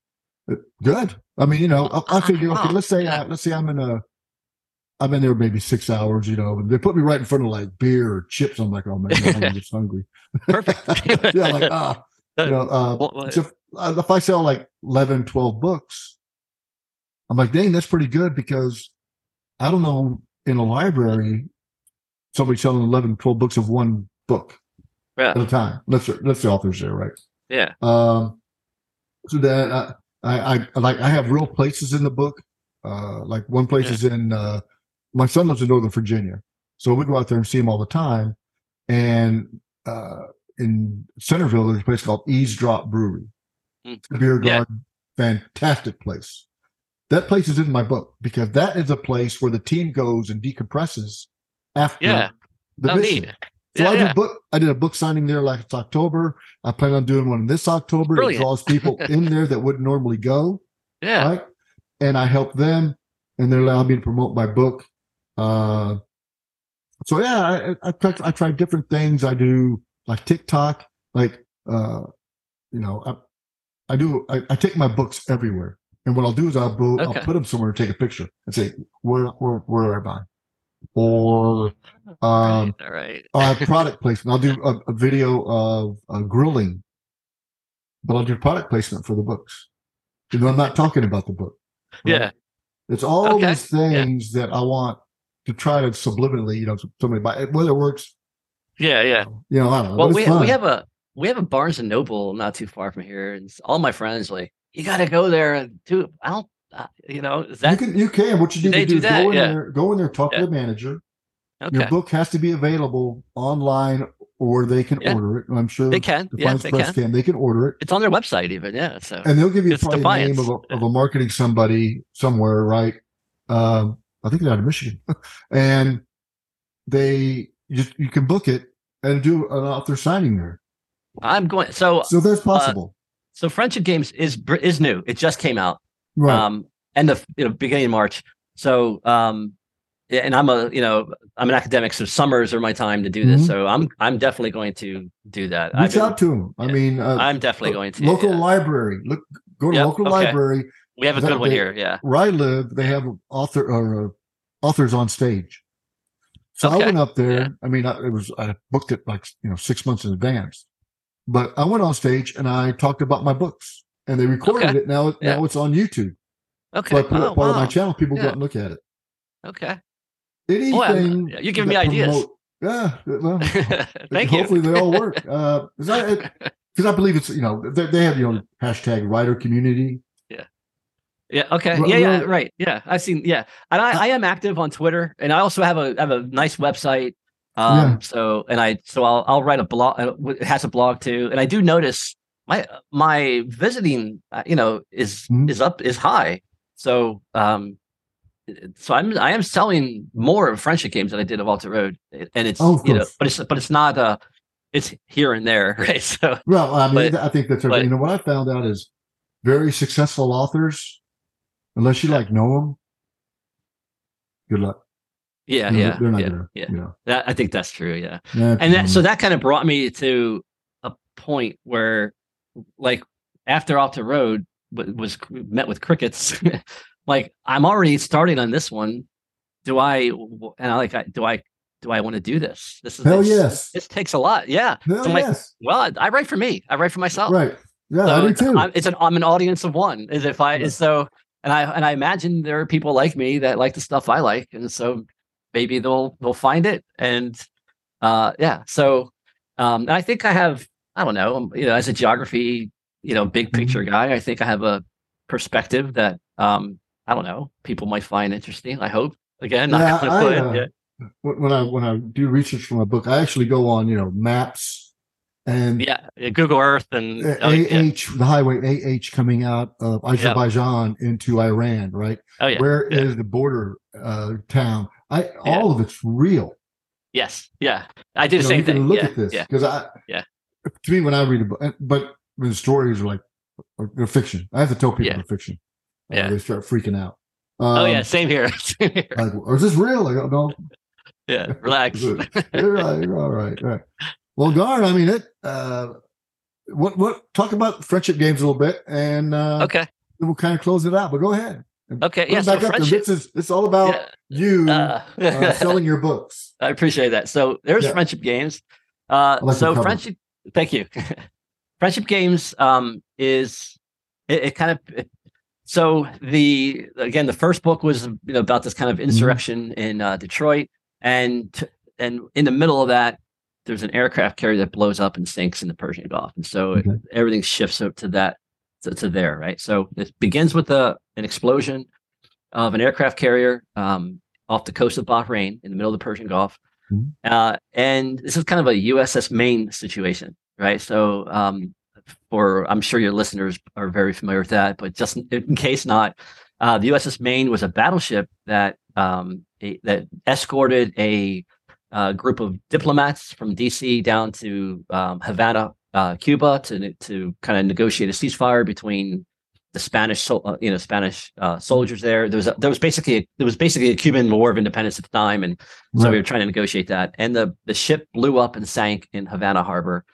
Uh, good. I mean, you know, I, I figure, okay, let's say, uh, let's say I'm in a, I'm in there maybe six hours, you know, and they put me right in front of like beer or chips. I'm like, oh man, I'm just hungry. Perfect. yeah, like ah, you know, uh, so if, uh, if I sell like 11, 12 books, I'm like, dang, that's pretty good because I don't know in a library somebody selling 11, 12 books of one book yeah. at a time. Let's let's the authors there, right? Yeah. Um. So that I, I, I like I have real places in the book. Uh, like one place yeah. is in uh, my son lives in Northern Virginia, so we go out there and see him all the time. And uh, in Centerville, there's a place called Eavesdrop Brewery. Mm. Beer garden, yeah. fantastic place. That place is in my book because that is a place where the team goes and decompresses after yeah. the oh, mission. Neat. So yeah, I did yeah. book. I did a book signing there like it's October. I plan on doing one this October. Brilliant. It draws people in there that wouldn't normally go. Yeah. Right. And I help them, and they allow me to promote my book. Uh, so yeah, I, I, I, I try different things. I do like TikTok, like uh, you know, I, I do. I, I take my books everywhere, and what I'll do is I'll, okay. I'll put them somewhere and take a picture and say where where where do I buy or um, all right, I have product placement. I'll do a, a video of uh, grilling, but I'll do product placement for the books. You know, I'm not talking about the book. Right? Yeah, it's all okay. these things yeah. that I want to try to subliminally, you know, somebody buy whether it works. Yeah, yeah. You know, I don't know. Well, we we have a we have a Barnes and Noble not too far from here, and all my friends like you got to go there and do. I don't uh, you know, that, you can you can. What you need to do, do that, go in yeah. there, go in there, talk yeah. to the manager. Okay. Your book has to be available online or they can yeah. order it. I'm sure they can. The yeah, they can. can. They can order it. It's on their website even. Yeah. So and they'll give you probably the name of a, of a marketing somebody somewhere, right? Um, I think they're out of Michigan, and they just you can book it and do an author signing there. I'm going. So so that's uh, possible. Uh, so Friendship Games is is new. It just came out right. um, end of you know beginning of March. So um, and I'm a you know I'm an academic, so summers are my time to do this. Mm-hmm. So I'm I'm definitely going to do that. Reach been, out to them. Yeah, I mean, uh, I'm definitely going to local yeah. library. Look, go to yep, local okay. library. We have a good one here. Yeah, where I live, they have author or uh, authors on stage. So okay. I went up there. Yeah. I mean, I, it was I booked it like you know six months in advance, but I went on stage and I talked about my books and they recorded okay. it. Now, yeah. now it's on YouTube. Okay. So I put oh, it part wow. of my channel. People yeah. go and look at it. Okay. Anything. Well, you're giving me ideas. yeah. Well, Thank hopefully you. they all work. Uh, because I, I, believe it's, you know, they, they have, you know, hashtag writer community. Yeah. Yeah. Okay. Yeah. Yeah. Right. Yeah. I've seen. Yeah. And I, I am active on Twitter and I also have a, have a nice website. Um, yeah. so, and I, so I'll, I'll write a blog. Uh, it has a blog too. And I do notice my my visiting uh, you know is mm-hmm. is up is high so um so i'm i am selling more of friendship games than i did of alter road and it's oh, you know but it's but it's not uh it's here and there right so well i mean but, i think that's but, you know what i found out is very successful authors unless you yeah. like know them good luck Yeah, yeah, they're not yeah, gonna, yeah. You know. That, I think that's true. Yeah, and that, so that kind of brought me to a point where, like, after Alter Road was met with crickets, like I'm already starting on this one. Do I? And I like, do I? Do I want to do this? This is hell this, yes. This takes a lot. Yeah. Hell so I'm yes. like, well, I, I, write for me. I write for myself. Right. Yeah, so I do too. I'm, it's an I'm an audience of one. Is if I so and I and I imagine there are people like me that like the stuff I like, and so maybe they'll they'll find it and uh yeah so um and i think i have i don't know you know as a geography you know big picture mm-hmm. guy i think i have a perspective that um i don't know people might find interesting i hope again yeah, I, uh, yeah. when i when i do research for my book i actually go on you know maps and yeah, Google Earth and AH, yeah. the highway AH coming out of Azerbaijan into Iran, right? Oh yeah. Where yeah. is the border uh, town? I yeah. all of it's real. Yes. Yeah. I did you the know, same thing. Look yeah. at this because I. Yeah. To me, when I read a book, but when the stories are like they're fiction, I have to tell people they're fiction. Uh, yeah. They start freaking out. Um, oh yeah, um, same here. same here. Like, is this real? Like, oh, no. Yeah, relax. you're, right, you're all right. All right. Well, Garn, I mean it. Uh, what what talk about friendship games a little bit, and uh, okay, we'll kind of close it out. But go ahead. Okay, yeah. So friendship, this is it's all about yeah. you uh, uh, selling your books. I appreciate that. So there's yeah. friendship games. Uh, like so friendship. Thank you. friendship games um, is it, it kind of. It, so the again, the first book was you know about this kind of mm-hmm. insurrection mm-hmm. in uh, Detroit, and and in the middle of that, there's an aircraft carrier that blows up and sinks in the Persian Gulf, and so okay. it, everything shifts up to that to, to, there, right? So it begins with a an explosion of an aircraft carrier um, off the coast of Bahrain in the middle of the Persian Gulf, mm-hmm. uh, and this is kind of a USS Maine situation, right? So um, for I'm sure your listeners are very familiar with that, but just in case not, uh, the USS Maine was a battleship that um, a, that escorted a uh, group of diplomats from DC down to um, Havana, uh, Cuba, to to kind of negotiate a ceasefire between the Spanish, uh, you know, Spanish uh, soldiers there. There was a, there was basically a, there was basically a Cuban War of Independence at the time, and so right. we were trying to negotiate that. And the the ship blew up and sank in Havana Harbor,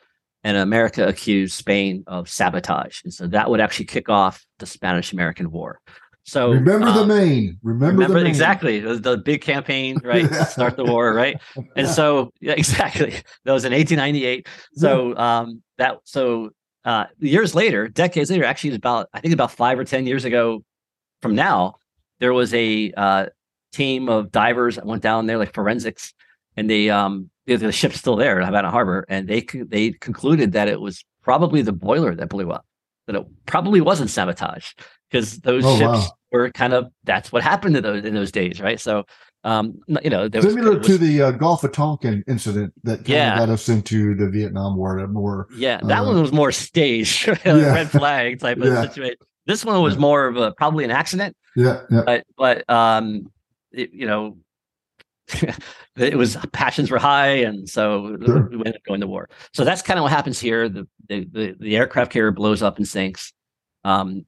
and America accused Spain of sabotage, and so that would actually kick off the Spanish American War. So remember um, the Maine. Remember, remember the Maine. exactly the, the, big campaign, right? Start the war, right? And so yeah, exactly that was in 1898. So um, that so uh, years later, decades later, actually, about I think about five or ten years ago from now, there was a uh, team of divers that went down there, like forensics, and they um the ship's still there in Havana Harbor, and they they concluded that it was probably the boiler that blew up, that it probably wasn't sabotage because those oh, ships wow. were kind of that's what happened in those in those days, right? So, um, you know, similar was, to the uh, Gulf of Tonkin incident that yeah. got us into the Vietnam War. More, yeah, that uh, one was more staged, yeah. red flag type of yeah. situation. This one was more of a probably an accident. Yeah, yeah. But but um, it, you know, it was passions were high, and so sure. we ended up going to war. So that's kind of what happens here. The, the the, the aircraft carrier blows up and sinks. Um,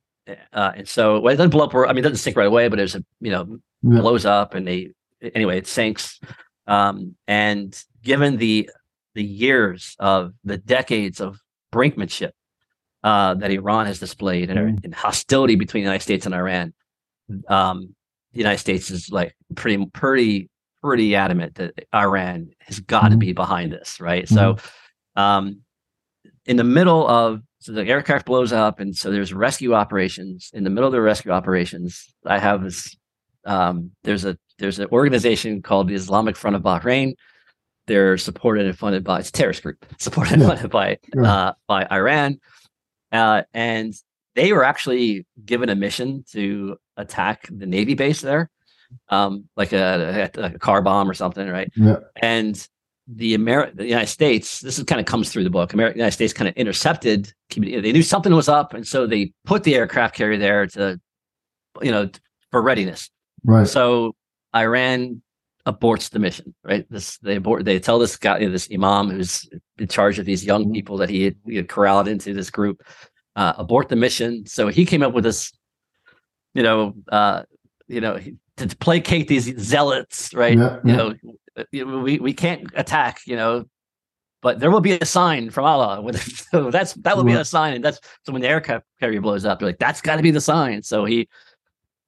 uh, and so well, it doesn't blow up. I mean, it doesn't sink right away, but there's a you know yeah. blows up, and they anyway it sinks. Um, and given the the years of the decades of brinkmanship uh, that Iran has displayed and, and, hostility between the United States and Iran, um, the United States is like pretty pretty pretty adamant that Iran has got to be behind this, right? Mm. So, um, in the middle of so the aircraft blows up, and so there's rescue operations. In the middle of the rescue operations, I have this. Um, there's a there's an organization called the Islamic Front of Bahrain. They're supported and funded by it's a terrorist group, supported and funded by uh, by Iran, uh, and they were actually given a mission to attack the navy base there, um, like a, a, a car bomb or something, right? Yeah. And the Amer- the United States, this is kind of comes through the book. America, United States kind of intercepted. They knew something was up, and so they put the aircraft carrier there to, you know, for readiness. Right. So Iran aborts the mission. Right. This they abort. They tell this guy, you know, this imam who's in charge of these young mm-hmm. people that he had, he had corralled into this group, uh, abort the mission. So he came up with this, you know, uh, you know, to placate these zealots, right? Yeah, yeah. You know, we we can't attack, you know, but there will be a sign from Allah. so that's that will be a sign, and that's so when the aircraft carrier blows up, they're like, that's got to be the sign. So he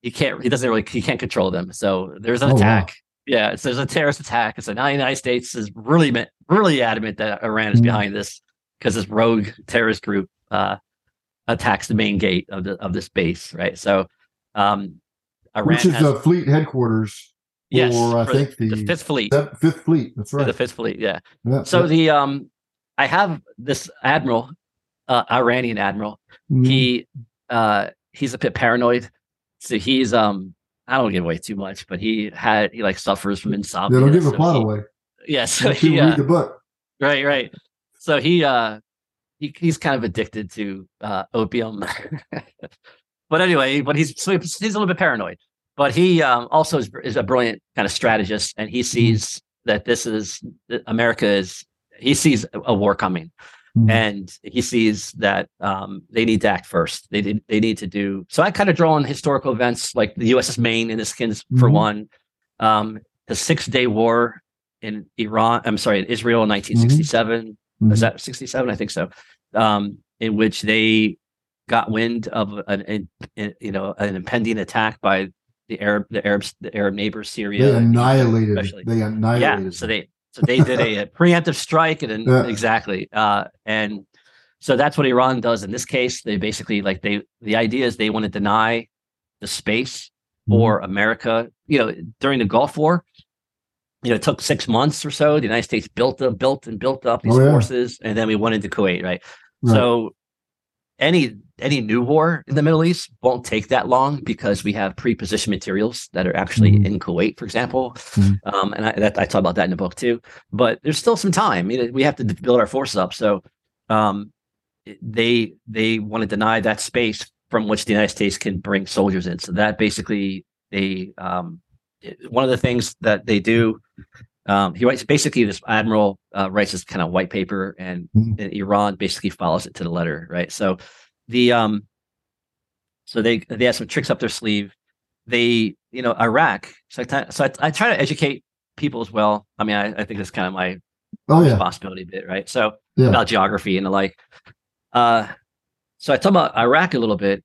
he can't he doesn't really he can't control them. So there's an oh, attack. Wow. Yeah, so there's a terrorist attack. So now the United States is really really adamant that Iran is mm-hmm. behind this because this rogue terrorist group uh, attacks the main gate of the of this base, right? So um, Iran which is has, the fleet headquarters Yes, I think the, the, Fifth Fleet. Fifth Fleet. That's right. The Fifth Fleet. Yeah. yeah so yeah. the um, I have this admiral, uh, Iranian admiral. Mm-hmm. He uh, he's a bit paranoid. So he's um, I don't give away too much, but he had he like suffers from insomnia. Yeah, don't give so a plot he, away. Yeah. So he uh, read the book. Right. Right. So he uh, he he's kind of addicted to uh opium. but anyway, but he's so he's a little bit paranoid but he um, also is, is, a brilliant kind of strategist, and he mm-hmm. sees that this is America is he sees a war coming, mm-hmm. and he sees that um, they need to act first. They did, they need to do so. I kind of draw on historical events like the USS Maine in this skins mm-hmm. for one, um, the Six Day War in Iran. I'm sorry, in Israel in 1967. Mm-hmm. mm-hmm. Is that 67? I think so. Um, in which they got wind of an, an, you know an impending attack by the Arab, the Arabs, the Arab neighbors, Syria. They annihilated. Especially. They annihilated. Yeah. So they so they did a, a preemptive strike, and, yeah. exactly, uh, and so that's what Iran does in this case. They basically like they the idea is they want to deny the space for mm-hmm. America. You know, during the Gulf War, you know, it took six months or so. The United States built up, built and built up these oh, yeah. forces, and then we went into Kuwait, right? right? So any any new war in the Middle East won't take that long because we have pre-positioned materials that are actually mm-hmm. in Kuwait, for example. Mm-hmm. Um, and I, that, I talk about that in the book too. But there's still some time. You know, we have to build our forces up. So um, they they want to deny that space from which the United States can bring soldiers in. So that basically they um, one of the things that they do. Um, he writes basically this admiral uh, writes this kind of white paper, and, mm-hmm. and Iran basically follows it to the letter, right? So the um so they they have some tricks up their sleeve they you know iraq so i, so I, I try to educate people as well i mean i, I think that's kind of my oh, yeah. responsibility bit right so yeah. about geography and the like uh so i talk about iraq a little bit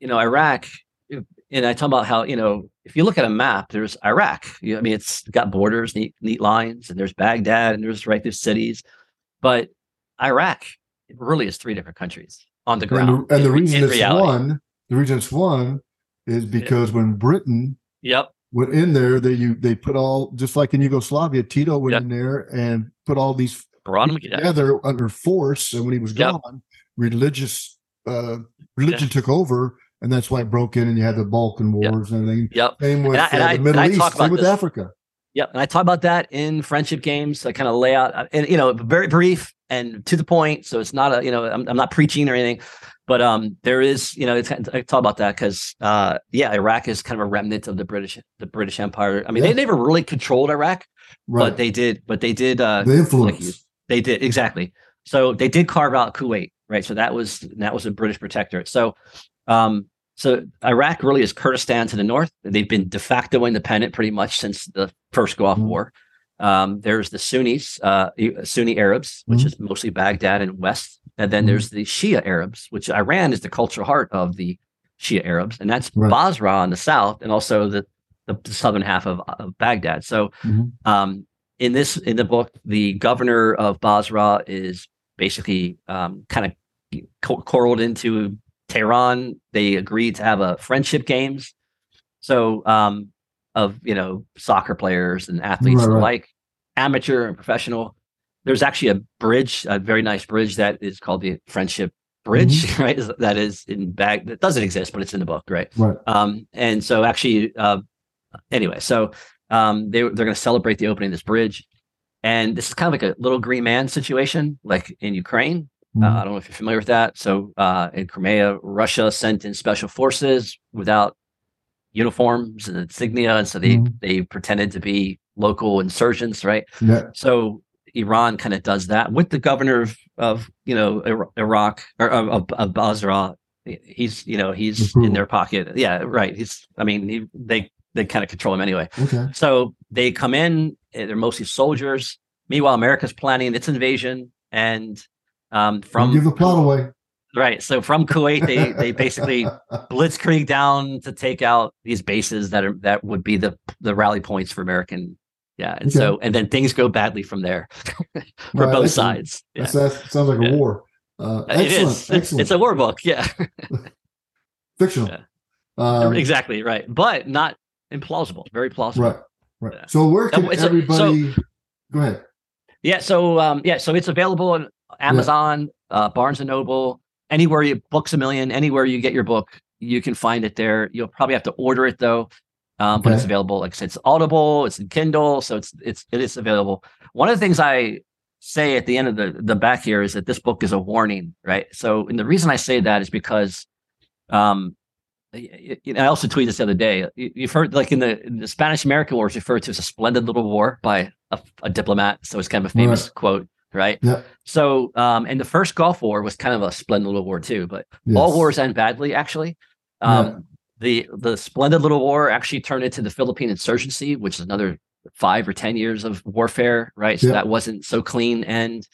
you know iraq and i talk about how you know if you look at a map there's iraq you know, i mean it's got borders neat neat lines and there's baghdad and there's right there's cities but iraq really is three different countries on the ground. And the, and the reason it's reality. one, the reason it's one is because yeah. when Britain yep went in there, they you they put all just like in Yugoslavia, Tito went yep. in there and put all these together under force. And when he was yep. gone, religious uh religion took over. And that's why it broke in, and you had the Balkan Wars and everything. Yep. Same with and I, uh, the Middle East. Same with this. Africa. Yep. And I talk about that in friendship games. I kind of lay out, and you know, very brief and to the point. So it's not a, you know, I'm, I'm not preaching or anything, but um, there is, you know, it's, I talk about that because, uh, yeah, Iraq is kind of a remnant of the British, the British Empire. I mean, yeah. they never really controlled Iraq, right. but they did, but they did, uh, the influence. Like they did exactly. So they did carve out Kuwait, right? So that was that was a British protectorate. So, um, so Iraq really is Kurdistan to the north. They've been de facto independent pretty much since the first Gulf mm-hmm. War. Um, there's the Sunnis, uh, Sunni Arabs, which mm-hmm. is mostly Baghdad and West, and then mm-hmm. there's the Shia Arabs, which Iran is the cultural heart of the Shia Arabs, and that's right. Basra in the south, and also the, the, the southern half of, of Baghdad. So, mm-hmm. um, in this in the book, the governor of Basra is basically um, kind of co- corralled into Tehran. They agreed to have a friendship games. So um, of you know soccer players and athletes right, right. alike, amateur and professional. There's actually a bridge, a very nice bridge that is called the Friendship Bridge, mm-hmm. right? That is in bag that doesn't exist, but it's in the book, right? Right. Um, and so actually, uh, anyway, so um, they they're going to celebrate the opening of this bridge, and this is kind of like a little green man situation, like in Ukraine. Uh, mm-hmm. Uh, I don't know if you're familiar with that. So uh, in Crimea, Russia sent in special forces without uniforms and insignia, and so they mm-hmm. they pretended to be local insurgents, right? Yeah. So Iran kind of does that with the governor of, of you know Iraq or of, of Basra. He's you know he's in their pocket. Yeah, right. He's I mean he, they they kind of control him anyway. Okay. So they come in. They're mostly soldiers. Meanwhile, America's planning its invasion, and um, from Don't give the plot away. Right. So from Kuwait, they they basically blitzkrieg down to take out these bases that are that would be the the rally points for American. Yeah. And okay. so and then things go badly from there for right, both sides. Yeah. That sounds like a yeah. war. Uh, excellent, it is. Excellent. It's a war book. Yeah. Fictional. Yeah. Um, exactly right, but not implausible. Very plausible. Right. Right. So where can so, everybody? So, go ahead. Yeah. So um, yeah. So it's available on Amazon, uh, Barnes and Noble, anywhere you books a million, anywhere you get your book, you can find it there. You'll probably have to order it though. Um, but it's available. Like I said, it's Audible, it's in Kindle, so it's it's it is available. One of the things I say at the end of the the back here is that this book is a warning, right? So, and the reason I say that is because, um, I also tweeted this the other day. You've heard like in the, in the Spanish American War is referred to as a splendid little war by a, a diplomat. So it's kind of a famous right. quote right? Yeah. So, um, and the first Gulf War was kind of a splendid little war too, but yes. all wars end badly, actually. Um, yeah. The the splendid little war actually turned into the Philippine insurgency, which is another five or ten years of warfare, right? So yeah. that wasn't so clean. And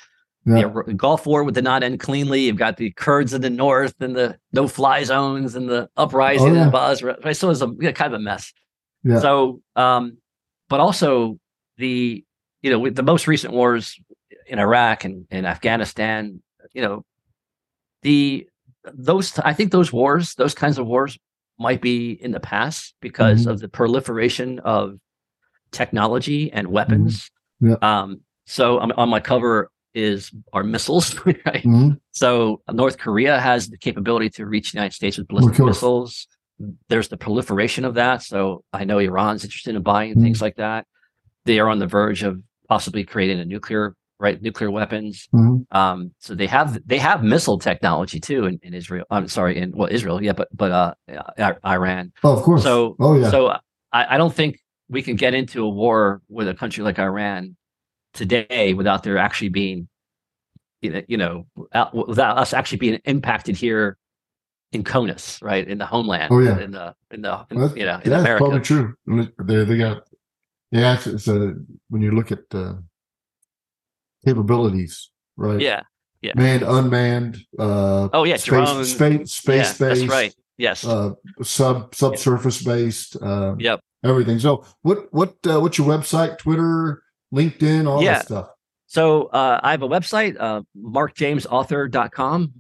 yeah. the Gulf War did not end cleanly. You've got the Kurds in the north and the no fly zones and the uprising oh, yeah. in Basra. Right? So it was a kind of a mess. Yeah. So, um, but also the you know the most recent wars in Iraq and, and Afghanistan, you know, the those I think those wars, those kinds of wars might be in the past because mm-hmm. of the proliferation of technology and weapons. Mm-hmm. Yeah. Um, so on, on my cover is our missiles, right? Mm-hmm. So North Korea has the capability to reach the United States with ballistic missiles. There's the proliferation of that. So I know Iran's interested in buying things mm-hmm. like that. They are on the verge of possibly creating a nuclear right? Nuclear weapons. Mm-hmm. Um, so they have they have missile technology too in, in Israel. I'm sorry, in well Israel, yeah, but but uh, Iran. Oh, of course. So oh yeah. So I, I don't think we can get into a war with a country like Iran today without there actually being, you know, without us actually being impacted here in CONUS, right, in the homeland. Oh yeah. In the in the in, well, you know in yeah, America. probably true. They they got yeah. It's, it's a when you look at. Uh, capabilities, right? Yeah. Yeah. Manned, unmanned. Uh, oh yeah, space, drones. Space, space yeah, based. That's right. Yes. Uh, sub subsurface based. Uh, yep. Everything. So, what what uh, what's your website? Twitter, LinkedIn, all yeah. that stuff. So uh, I have a website, uh, markjamesauthor.com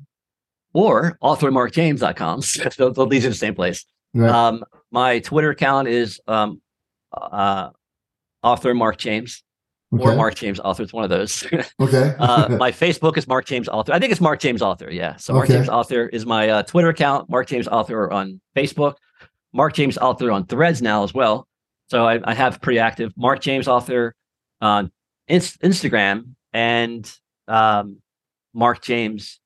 or authormarkjames.com. so these are the same place. Right. Um, my Twitter account is um, uh, author Mark James okay. or Mark James Author. It's one of those. okay. uh, my Facebook is Mark James Author. I think it's Mark James Author. Yeah. So Mark okay. James Author is my uh, Twitter account. Mark James Author on Facebook. Mark James Author on Threads now as well. So I, I have pretty active Mark James Author on Instagram and um, Mark James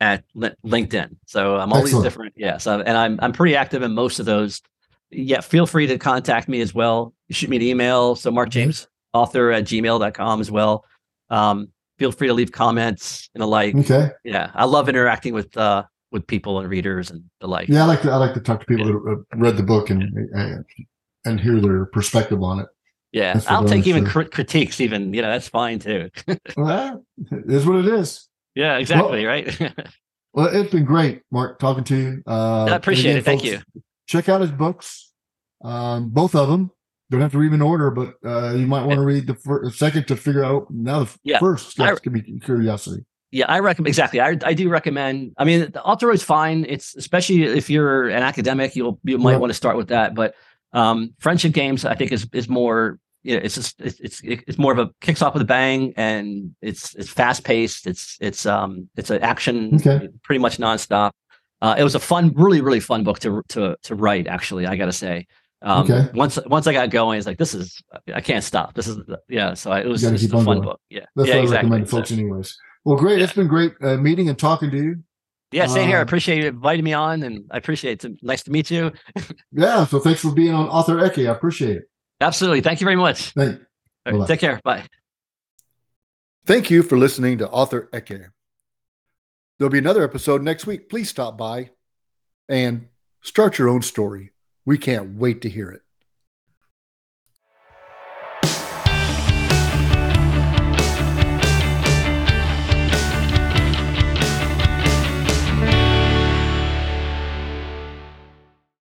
at LinkedIn. So I'm all these different. Yeah. So and I'm I'm pretty active in most of those. Yeah. Feel free to contact me as well. Shoot me an email. So Mark. James author at gmail.com as well. Um, feel free to leave comments and the like. Okay. Yeah. I love interacting with, uh, with people and readers and the like. Yeah. I like to, I like to talk to people yeah. that read the book and, and, and hear their perspective on it. Yeah. I'll take even cr- critiques, even, you know, that's fine too. well, it is what it is. Yeah, exactly. Well, right. well, it's been great, Mark, talking to you. Uh, I appreciate again, it. Thank you. Check out his books, um, both of them don't have to read in order, but uh, you might want to read the first, second to figure out now the yeah. first steps can be curiosity. Yeah, I recommend exactly. I, I do recommend. I mean, the author is fine. It's especially if you're an academic, you'll you might want to start with that. But um, friendship games, I think, is is more. You know, it's just it's it's it's more of a kicks off with a bang, and it's it's fast paced. It's it's um it's an action, okay. pretty much nonstop. Uh, it was a fun, really really fun book to to to write. Actually, I got to say. Um, okay. Once once I got going, it's like this is I can't stop. This is yeah. So I, it was just a fun going. book. Yeah, that's yeah, what exactly. I recommend folks, anyways. Well, great. Yeah. It's been great uh, meeting and talking to you. Yeah, same uh, here. I uh, appreciate you inviting me on, and I appreciate it. Nice to meet you. yeah. So thanks for being on Author Ecke. I appreciate it. Absolutely. Thank you very much. Thank. Right, take care. Bye. Thank you for listening to Author Ecke. There'll be another episode next week. Please stop by and start your own story We can't wait to hear it.